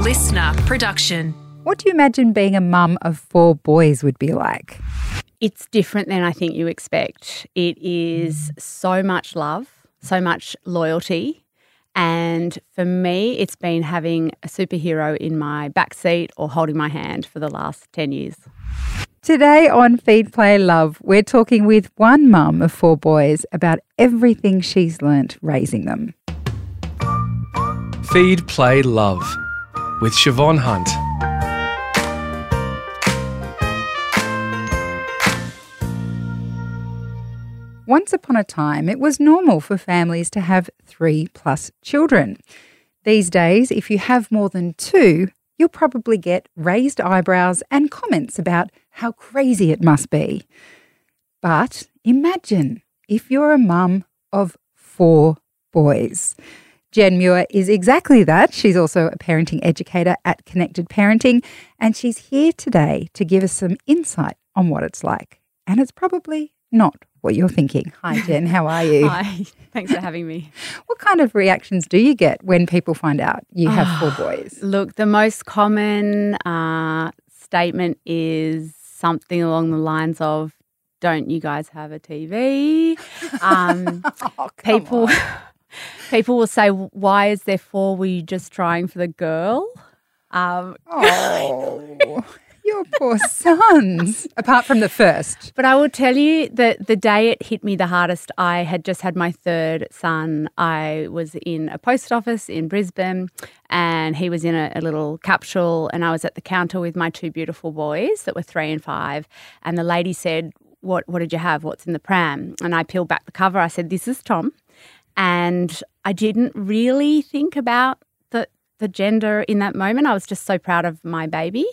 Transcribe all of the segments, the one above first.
listener production. What do you imagine being a mum of four boys would be like? It's different than I think you expect. It is so much love, so much loyalty. And for me, it's been having a superhero in my backseat or holding my hand for the last 10 years. Today on Feed Play Love, we're talking with one mum of four boys about everything she's learnt raising them. Feed, Play, Love with Siobhan Hunt. Once upon a time, it was normal for families to have three plus children. These days, if you have more than two, you'll probably get raised eyebrows and comments about how crazy it must be. But imagine if you're a mum of four boys. Gen Muir is exactly that. She's also a parenting educator at Connected Parenting, and she's here today to give us some insight on what it's like. And it's probably not what you're thinking. Hi, Gen. How are you? Hi, thanks for having me. What kind of reactions do you get when people find out you have four boys? Look, the most common uh, statement is something along the lines of, don't you guys have a TV? Um, Oh, people people will say, why is there four? Were you just trying for the girl? Um, Oh, your poor sons. Apart from the first. But I will tell you that the day it hit me the hardest, I had just had my third son. I was in a post office in Brisbane and he was in a, a little capsule, and I was at the counter with my two beautiful boys that were three and five. And the lady said, what, what did you have? What's in the pram? And I peeled back the cover. I said, This is Tom. And I didn't really think about the, the gender in that moment. I was just so proud of my baby.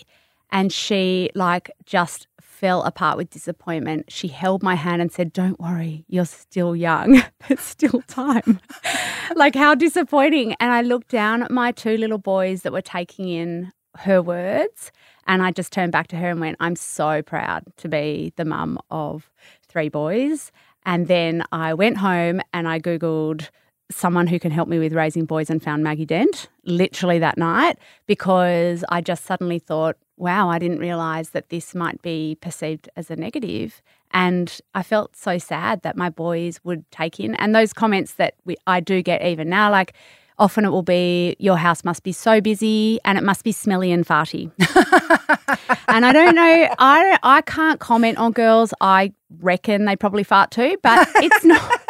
And she, like, just fell apart with disappointment. She held my hand and said, Don't worry, you're still young. There's still time. like, how disappointing. And I looked down at my two little boys that were taking in her words. And I just turned back to her and went, I'm so proud to be the mum of three boys. And then I went home and I Googled someone who can help me with raising boys and found Maggie Dent literally that night because I just suddenly thought, wow, I didn't realize that this might be perceived as a negative. And I felt so sad that my boys would take in. And those comments that we, I do get even now, like, Often it will be your house must be so busy and it must be smelly and farty. and I don't know, I I can't comment on girls. I reckon they probably fart too, but it's not.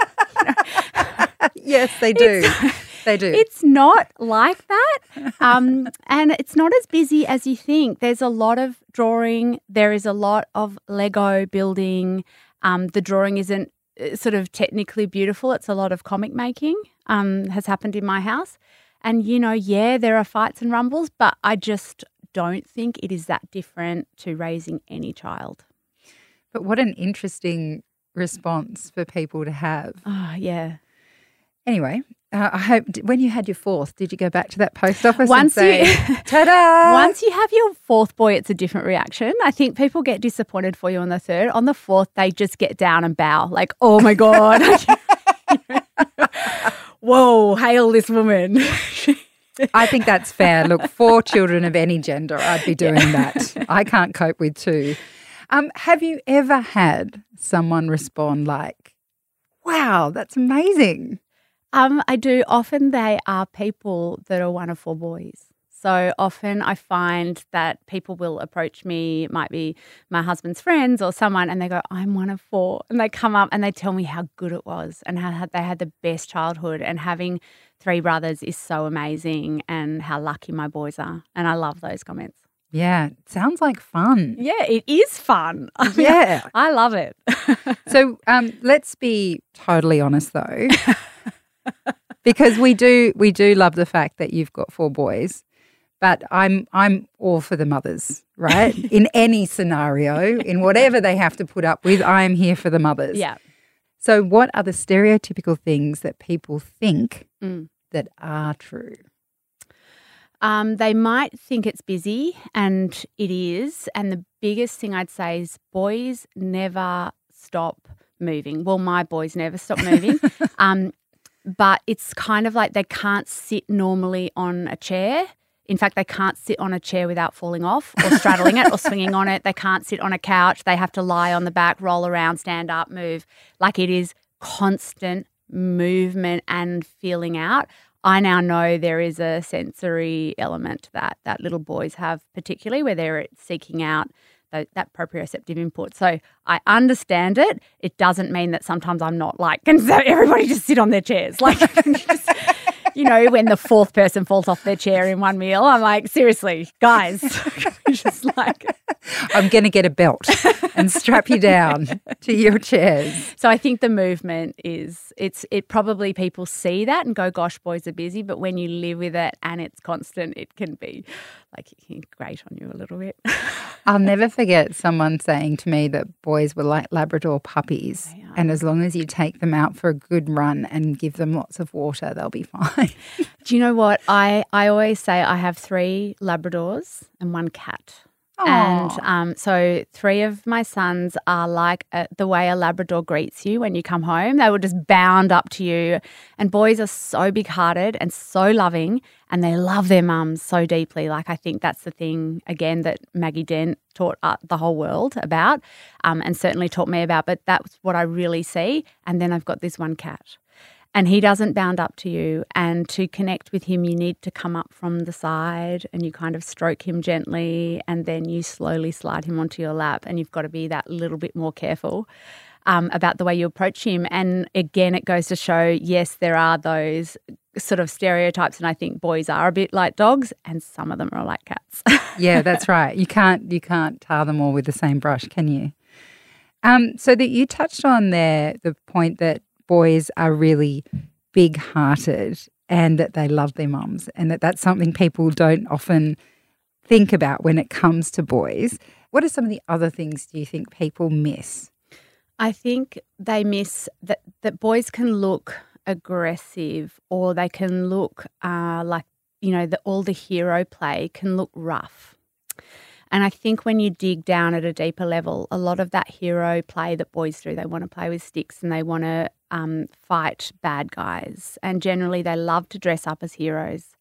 Yes, they do. They do. It's not like that. Um, and it's not as busy as you think. There's a lot of drawing, there is a lot of Lego building. Um, the drawing isn't uh, sort of technically beautiful, it's a lot of comic making, um, has happened in my house. And, you know, yeah, there are fights and rumbles, but I just don't think it is that different to raising any child. But what an interesting response for people to have. Oh, yeah. Anyway, uh, I hope when you had your fourth, did you go back to that post office Once and you- "Ta-da"? Once you have your fourth boy, it's a different reaction. I think people get disappointed for you on the third. On the fourth, they just get down and bow, like, oh my God. Whoa, hail this woman. I think that's fair. Look, four children of any gender, I'd be doing that. I can't cope with two. Um, have you ever had someone respond like, "Wow, that's amazing"? Um, I do. Often they are people that are one of four boys. So often I find that people will approach me, it might be my husband's friends or someone, and they go, I'm one of four. And they come up and they tell me how good it was and how they had the best childhood. And having three brothers is so amazing and how lucky my boys are. And I love those comments. Yeah, sounds like fun. Yeah, it is fun. I mean, Yeah. I love it. So um, let's be totally honest, though, because we do we do love the fact that you've got four boys. But I'm I'm all for the mothers, right? in any scenario, in whatever they have to put up with, I am here for the mothers. yeah. So, what are the stereotypical things that people think Mm. that are true? Um, they might think it's busy, and it is. And the biggest thing I'd say is boys never stop moving. Well, my boys never stop moving. um, but it's kind of like they can't sit normally on a chair. In fact, they can't sit on a chair without falling off or straddling it or swinging on it. They can't sit on a couch. They have to lie on the back, roll around, stand up, move. Like it is constant movement and feeling out. I now know there is a sensory element that that little boys have, particularly where they're seeking out that, that proprioceptive input. So I understand it. It doesn't mean that sometimes I'm not like, so everybody just sit on their chairs. Like, just, you know, when the fourth person falls off their chair in one meal, I'm like, seriously, guys, just like. I'm going to get a belt and strap you down to your chairs. So I think the movement is it's it probably people see that and go, gosh, boys are busy. But when you live with it and it's constant, it can be like it can grate on you a little bit. I'll never forget someone saying to me that boys were like Labrador puppies, and as long as you take them out for a good run and give them lots of water, they'll be fine. Do you know what I I always say? I have three Labradors and one cat. And um, so, three of my sons are like a, the way a Labrador greets you when you come home. They will just bound up to you. And boys are so big hearted and so loving, and they love their mums so deeply. Like, I think that's the thing, again, that Maggie Dent taught uh, the whole world about um, and certainly taught me about. But that's what I really see. And then I've got this one cat and he doesn't bound up to you. And to connect with him, you need to come up from the side and you kind of stroke him gently, and then you slowly slide him onto your lap. And you've got to be that little bit more careful. Um, about the way you approach him. And again, it goes to show yes, there are those sort of stereotypes, and I think boys are a bit like dogs, and some of them are like cats. yeah, that's right. You can't you can't tar them all with the same brush, can you? Um, so that you touched on there the point that boys are really big hearted and that they love their mums, and that that's something people don't often think about when it comes to boys. What are some of the other things do you think people miss? I think they miss that, that boys can look aggressive or they can look uh, like, you know, the, all the hero play can look rough. And I think when you dig down at a deeper level, a lot of that hero play that boys do, they want to play with sticks and they want to um, fight bad guys. And generally, they love to dress up as heroes.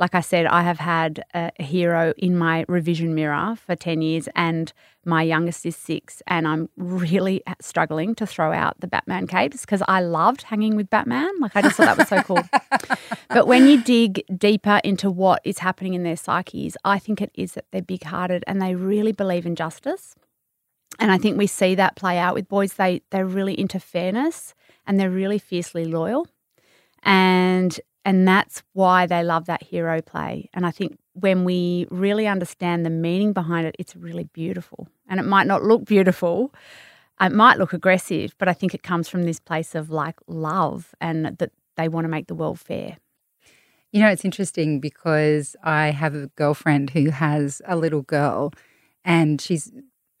Like I said, I have had a, a hero in my revision mirror for 10 years, and my youngest is six. And I'm really struggling to throw out the Batman capes because I loved hanging with Batman. Like, I just thought that was so cool. but when you dig deeper into what is happening in their psyches, I think it is that they're big hearted and they really believe in justice. And I think we see that play out with boys. They they're really into fairness and they're really fiercely loyal. And and that's why they love that hero play. And I think when we really understand the meaning behind it, it's really beautiful. And it might not look beautiful, it might look aggressive, but I think it comes from this place of like love and that they want to make the world fair. You know, it's interesting because I have a girlfriend who has a little girl and she's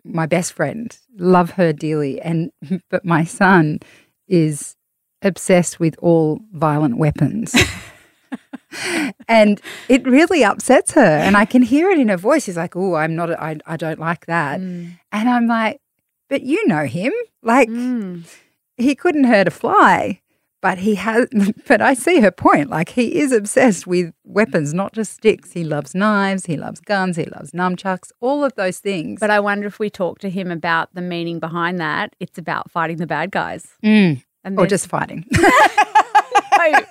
my best friend. Love her dearly and but my son is obsessed with all violent weapons. and it really upsets her. And I can hear it in her voice. She's like, Oh, I'm not, I, I don't like that. Mm. And I'm like, But you know him. Like, mm. he couldn't hurt a fly. But he has, but I see her point. Like, he is obsessed with weapons, not just sticks. He loves knives, he loves guns, he loves nunchucks, all of those things. But I wonder if we talk to him about the meaning behind that, it's about fighting the bad guys. Mm. or just fighting. I,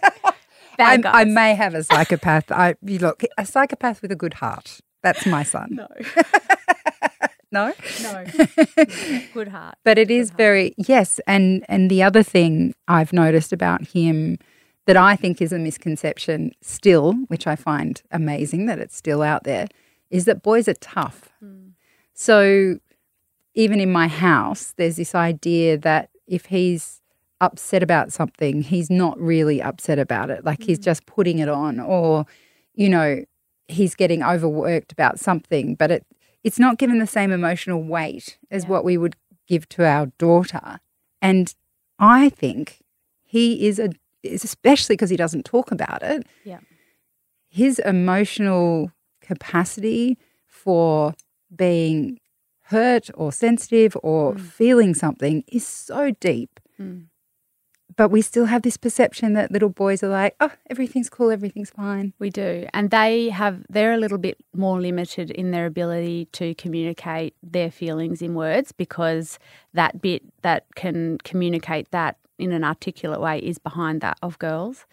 I, may have a psychopath. I you look a psychopath with a good heart. That's my son. No. No. No. good heart. But it is good very heart. yes, and and the other thing I've noticed about him that I think is a misconception still, which I find amazing that it's still out there, is that boys are tough. Mm. So even in my house, there's this idea that if he's upset about something, he's not really upset about it. Like mm. he's just putting it on, or, you know, he's getting overworked about something, but it it's not given the same emotional weight as yeah. what we would give to our daughter. And I think he is a especially because he doesn't talk about it. Yeah. His emotional capacity for being hurt or sensitive or mm. feeling something is so deep. Mm but we still have this perception that little boys are like, oh, everything's cool, everything's fine. We do. And they have, they're a little bit more limited in their ability to communicate their feelings in words because that bit that can communicate that in an articulate way is behind that of girls.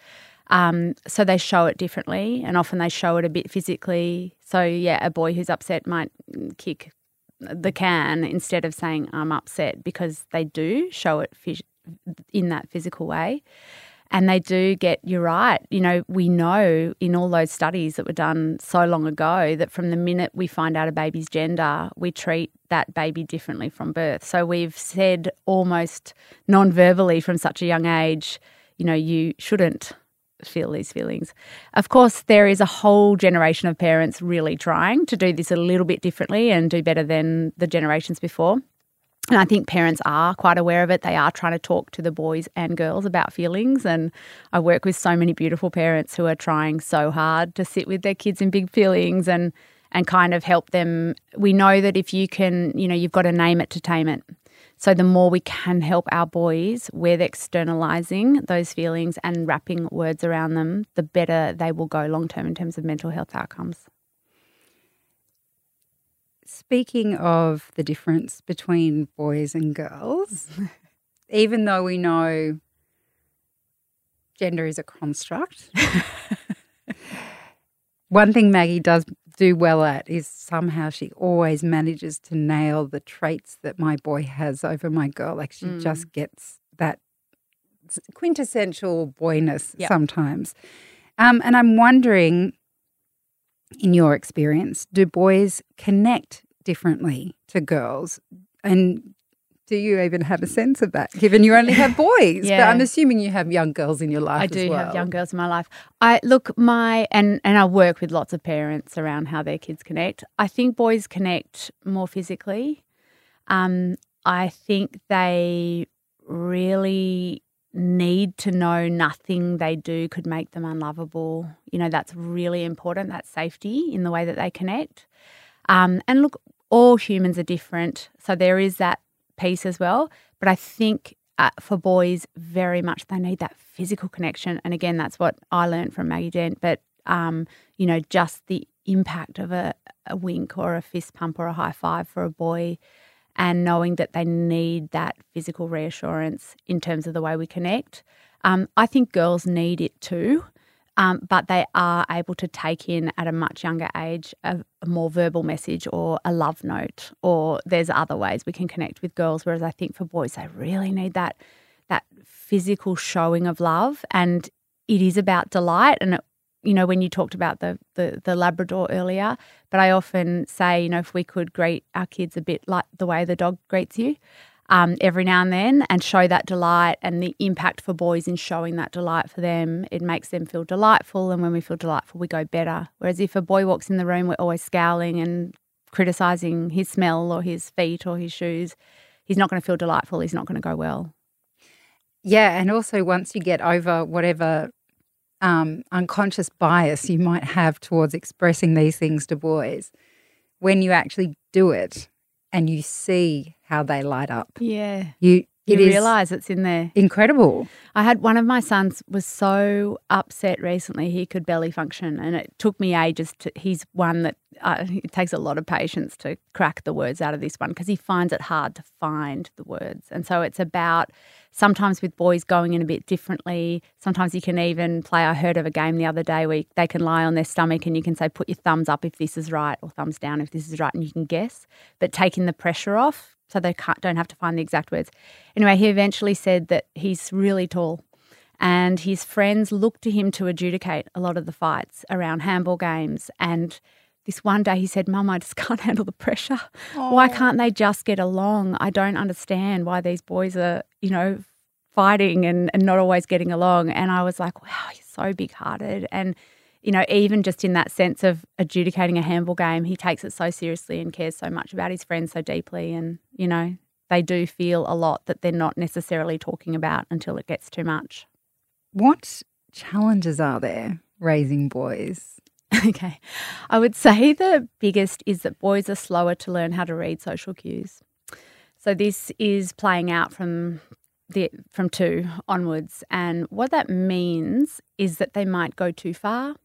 Um, so they show it differently and often they show it a bit physically. So, yeah, a boy who's upset might kick the can instead of saying, I'm upset because they do show it phys- in that physical way. And they do get, you're right. You know, we know in all those studies that were done so long ago that from the minute we find out a baby's gender, we treat that baby differently from birth. So we've said almost non verbally from such a young age, you know, you shouldn't feel these feelings. Of course, there is a whole generation of parents really trying to do this a little bit differently and do better than the generations before. And I think parents are quite aware of it. They are trying to talk to the boys and girls about feelings. And I work with so many beautiful parents who are trying so hard to sit with their kids in big feelings and and kind of help them. We know that if you can, you know, you've got to name it to tame it. So the more we can help our boys with externalizing those feelings and wrapping words around them, the better they will go long term in terms of mental health outcomes. Speaking of the difference between boys and girls, even though we know gender is a construct, one thing Maggie does do well at is somehow she always manages to nail the traits that my boy has over my girl. Like she mm. just gets that quintessential boyness yep. sometimes. Um, and I'm wondering, in your experience, do boys connect differently to girls? And do you even have a sense of that, given you only have boys? yeah. But I'm assuming you have young girls in your life. I do well. have young girls in my life. I look my and and I work with lots of parents around how their kids connect. I think boys connect more physically. Um, I think they really need to know nothing they do could make them unlovable. You know, that's really important. That safety in the way that they connect. Um, and look, all humans are different, so there is that piece as well. But I think uh, for boys, very much they need that physical connection. And again, that's what I learned from Maggie Dent. But, um, you know, just the impact of a, a wink or a fist pump or a high five for a boy and knowing that they need that physical reassurance in terms of the way we connect. Um, I think girls need it too um, but they are able to take in at a much younger age a, a, more verbal message or a love note, or there's other ways we can connect with girls. Whereas I think for boys, they really need that that physical showing of love, and it is about delight. And it, you know, when you talked about the, the the Labrador earlier, but I often say, you know, if we could greet our kids a bit like the way the dog greets you, um, every now and then and show that delight and the impact for boys in showing that delight for them. It makes them feel delightful. And when we feel delightful, we go better. Whereas if a boy walks in the room, we're always scowling and criticizing his smell or his feet or his shoes. He's not going to feel delightful. He's not going to go well. Yeah. And also, once you get over whatever um, unconscious bias you might have towards expressing these things to boys, when you actually do it and you see how they light up. Yeah. You you realize it's in there. Incredible. I had one of my sons was so upset recently he could barely function, and it took me ages to. He's one that uh, it takes a lot of patience to crack the words out of this one because he finds it hard to find the words, and so it's about sometimes with boys going in a bit differently. Sometimes you can even play. I heard of a game the other day where they can lie on their stomach and you can say, "Put your thumbs up if this is right," or "thumbs down if this is right," and you can guess. But taking the pressure off so they don't have to find the exact words. Anyway, he eventually said that he's really tall and his friends look to him to adjudicate a lot of the fights around handball games. And this one day he said, Mum, I just can't handle the pressure. Aww. Why can't they just get along? I don't understand why these boys are, you know, fighting and, and not always getting along. And I was like, wow, he's so big hearted. And you know, even just in that sense of adjudicating a handball game, he takes it so seriously and cares so much about his friends so deeply. And, you know, they do feel a lot that they're not necessarily talking about until it gets too much. What challenges are there raising boys? Okay. I would say the biggest is that boys are slower to learn how to read social cues. So this is playing out from the, from two onwards. And what that means is that they might go too far,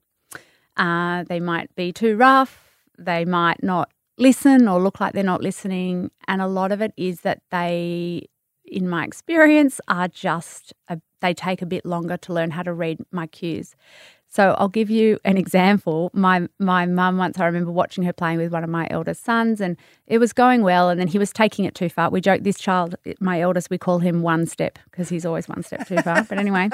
uh, they might be too rough, they might not listen or look like they're not listening. And a lot of it is that they, in my experience, are just, a, they take a bit longer to learn how to read my cues. So I'll give you an example. My my mum once I remember watching her playing with one of my eldest sons and it was going well and then he was taking it too far. We joke this child my eldest we call him one step because he's always one step too far. but anyway,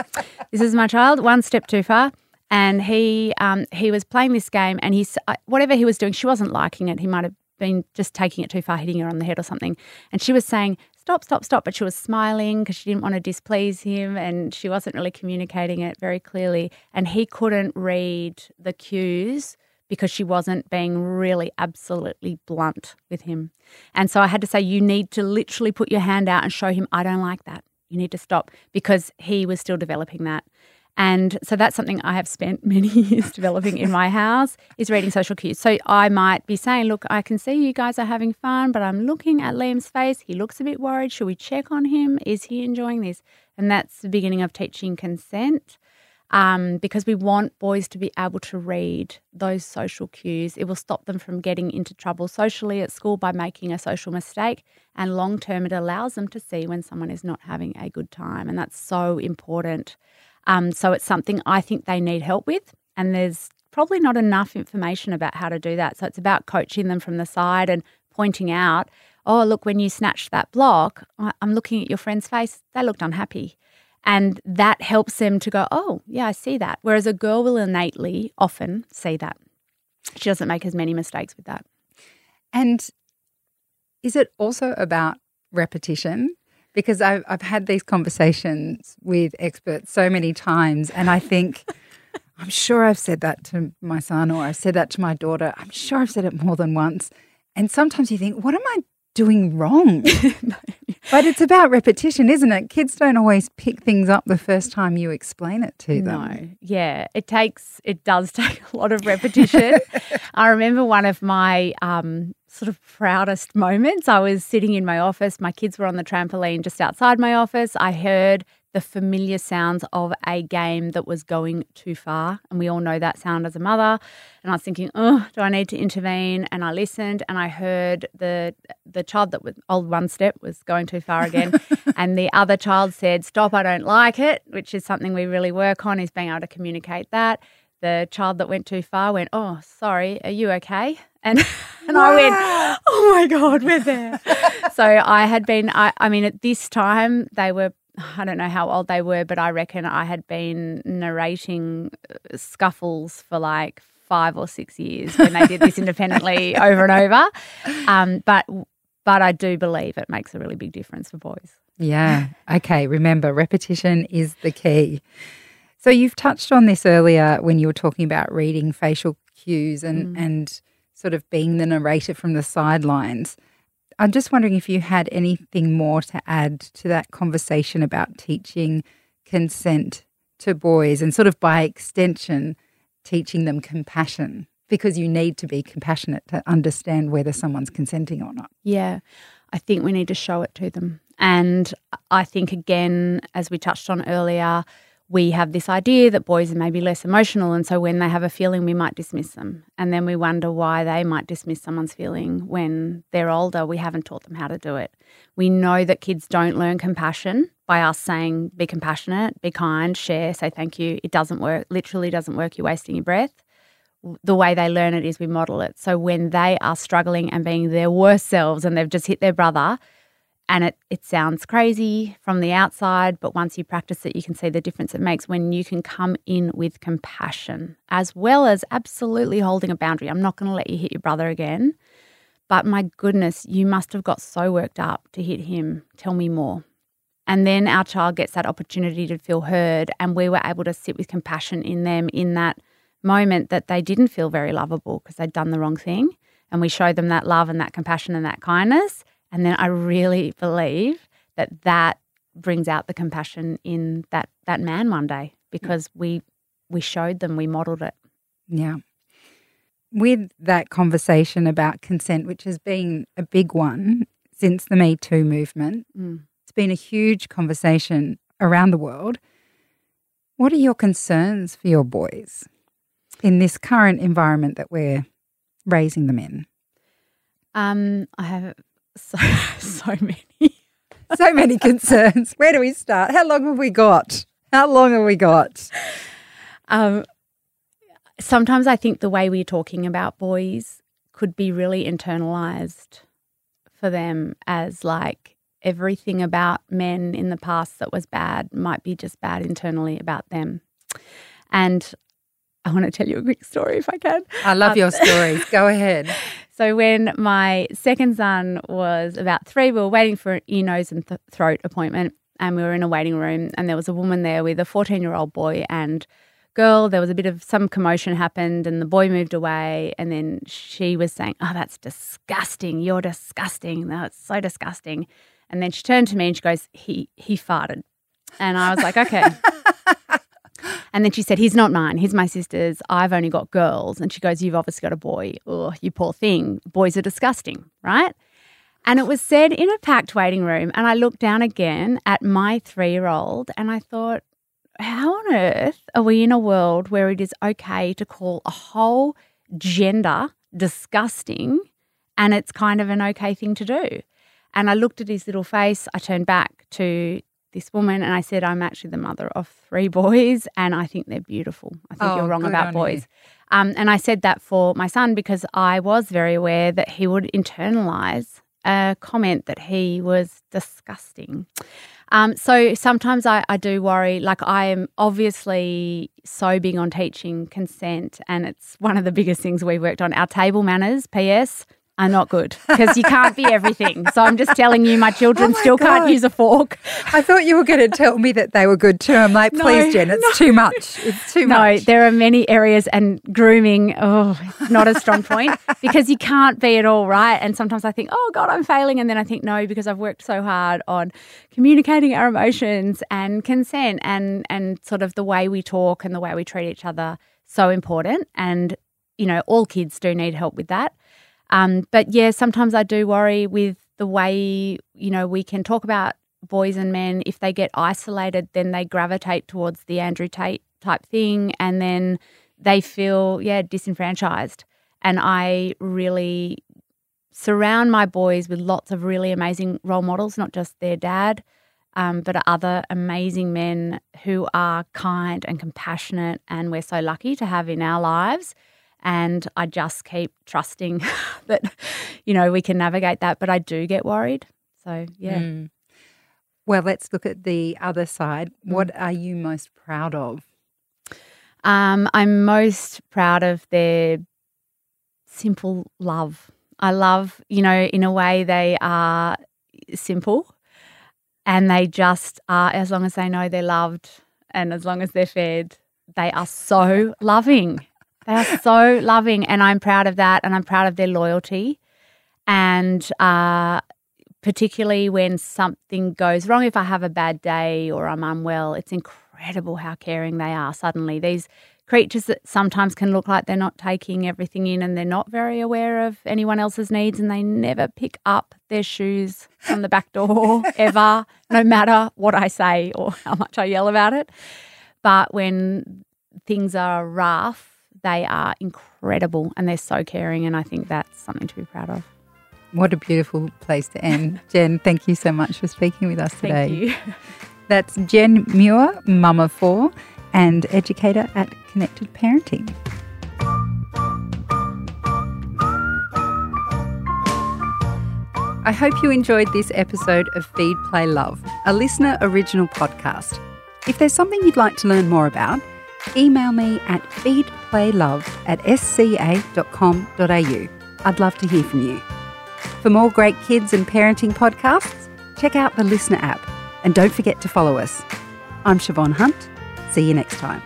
this is my child one step too far and he um, he was playing this game and he's uh, whatever he was doing she wasn't liking it. He might have been just taking it too far, hitting her on the head or something. And she was saying, stop, stop, stop. But she was smiling because she didn't want to displease him and she wasn't really communicating it very clearly. And he couldn't read the cues because she wasn't being really absolutely blunt with him. And so I had to say, you need to literally put your hand out and show him, I don't like that. You need to stop because he was still developing that. And so that's something I have spent many years developing in my house is reading social cues. So I might be saying, look, I can see you guys are having fun, but I'm looking at Liam's face. He looks a bit worried. Should we check on him? Is he enjoying this? And that's the beginning of teaching consent. Um, because we want boys to be able to read those social cues. It will stop them from getting into trouble socially at school by making a social mistake. And long term, it allows them to see when someone is not having a good time. And that's so important. Um, so it's something I think they need help with, and there's probably not enough information about how to do that. So it's about coaching them from the side and pointing out, oh, look, when you snatched that block, I'm looking at your friend's face, they looked unhappy. And that helps them to go, oh, yeah, I see that. Whereas a girl will innately often see that. She doesn't make as many mistakes with that. And is it also about repetition? Because I've, I've had these conversations with experts so many times, and I think I'm sure I've said that to my son or I've said that to my daughter. I'm sure I've said it more than once. And sometimes you think, what am I doing wrong? but it's about repetition, isn't it? Kids don't always pick things up the first time you explain it to them. No, yeah, it takes, it does take a lot of repetition. I remember one of my um, sort of proudest moments. I was sitting in my office, my kids were on the trampoline just outside my office. I heard the familiar sounds of a game that was going too far. And we all know that sound as a mother. And I was thinking, oh, do I need to intervene? And I listened and I heard the the child that was old one step was going too far again. and the other child said, Stop, I don't like it, which is something we really work on, is being able to communicate that. The child that went too far went, Oh, sorry, are you okay? And and wow. I went, oh my God, we're there. so I had been, I, I mean, at this time, they were, I don't know how old they were, but I reckon I had been narrating uh, scuffles for like five or six years when they did this independently over and over. Um, but but I do believe it makes a really big difference for boys. Yeah. Okay. Remember, repetition is the key. So you've touched on this earlier when you were talking about reading facial cues and mm. and sort of being the narrator from the sidelines. I'm just wondering if you had anything more to add to that conversation about teaching consent to boys and sort of by extension teaching them compassion because you need to be compassionate to understand whether someone's consenting or not. Yeah. I think we need to show it to them. And I think again as we touched on earlier we have this idea that boys are maybe less emotional. And so when they have a feeling, we might dismiss them. And then we wonder why they might dismiss someone's feeling when they're older. We haven't taught them how to do it. We know that kids don't learn compassion by us saying, be compassionate, be kind, share, say thank you. It doesn't work, literally doesn't work. You're wasting your breath. The way they learn it is we model it. So when they are struggling and being their worst selves and they've just hit their brother, and it, it sounds crazy from the outside, but once you practice it, you can see the difference it makes when you can come in with compassion as well as absolutely holding a boundary. I'm not going to let you hit your brother again. But my goodness, you must have got so worked up to hit him. Tell me more. And then our child gets that opportunity to feel heard, and we were able to sit with compassion in them in that moment that they didn't feel very lovable because they'd done the wrong thing. And we showed them that love and that compassion and that kindness. And then I really believe that that brings out the compassion in that that man one day because we we showed them, we modeled it. Yeah. With that conversation about consent, which has been a big one since the Me Too movement, mm. It's been a huge conversation around the world. What are your concerns for your boys in this current environment that we're raising them in? Um, I have so so many. So many concerns. Where do we start? How long have we got? How long have we got? Um, sometimes I think the way we're talking about boys could be really internalized for them as like everything about men in the past that was bad might be just bad internally about them. And I want to tell you a quick story if I can. I love Um, your stories. Go ahead. So when my second son was about three, we were waiting for an ear, nose, and th- throat appointment, and we were in a waiting room, and there was a woman there with a fourteen-year-old boy and girl. There was a bit of some commotion happened, and the boy moved away, and then she was saying, "Oh, that's disgusting! You're disgusting! That's so disgusting!" And then she turned to me and she goes, "He he farted," and I was like, "Okay." And then she said, He's not mine. He's my sister's. I've only got girls. And she goes, You've obviously got a boy. Oh, you poor thing. Boys are disgusting, right? And it was said in a packed waiting room. And I looked down again at my three year old and I thought, How on earth are we in a world where it is okay to call a whole gender disgusting and it's kind of an okay thing to do? And I looked at his little face. I turned back to this woman and I said, I'm actually the mother of three boys and I think they're beautiful. I think Oh, you're wrong about boys. Um, and I said that for my son because I was very aware that he would internalize a comment that he was disgusting. Um, so sometimes I, I do worry, like I am obviously so big on teaching consent, and it's one of the biggest things we've worked on. Our table manners, PS, are not good because you can't be everything. So I'm just telling you, my children Oh my still God. can't use a fork. I thought you were going to tell me that they were good too. I'm like, No, please, Gen, it's too much. It's too No, much. No, there are many areas, and grooming, oh, not a strong point because you can't be at all right. And sometimes I think, oh God, I'm failing, and then I think no, because I've worked so hard on communicating our emotions and consent, and and sort of the way we talk and the way we treat each other so important. And you know, all kids do need help with that. Um, but yeah, sometimes I do worry with the way you know we can talk about boys and men. If they get isolated, then they gravitate towards the Andrew Tate type thing, and then they feel yeah disenfranchised. And I really surround my boys with lots of really amazing role models, not just their dad, um, but other amazing men who are kind and compassionate, and we're so lucky to have in our lives. And I just keep trusting that, you know, we can navigate that. But I do get worried. So, yeah. Mm. Well, let's look at the other side. Mm. What are you most proud of? Um, I'm most proud of their simple love. I love, you know, in a way they are simple and they just are, as long as they know they're loved and as long as they're fed, they are so loving. They are so loving. And I'm proud of that. And I'm proud of their loyalty. And uh, particularly when something goes wrong, if I have a bad day or I'm unwell, it's incredible how caring they are suddenly. These creatures that sometimes can look like they're not taking everything in and they're not very aware of anyone else's needs and they never pick up their shoes from the back door ever, no matter what I say or how much I yell about it. But when things are rough, they are incredible and they're so caring. And I think that's something to be proud of. What a beautiful place to end. Gen, thank you so much for speaking with us today. Thank you. That's Gen Muir, mum of four and educator at Connected Parenting. I hope you enjoyed this episode of Feed Play Love, a listener original podcast. If there's something you'd like to learn more about, email me at feedplaylove at sca.com.au. I'd love to hear from you. For more great kids and parenting podcasts, check out the Listener app and don't forget to follow us. I'm Siobhan Hunt. See you next time.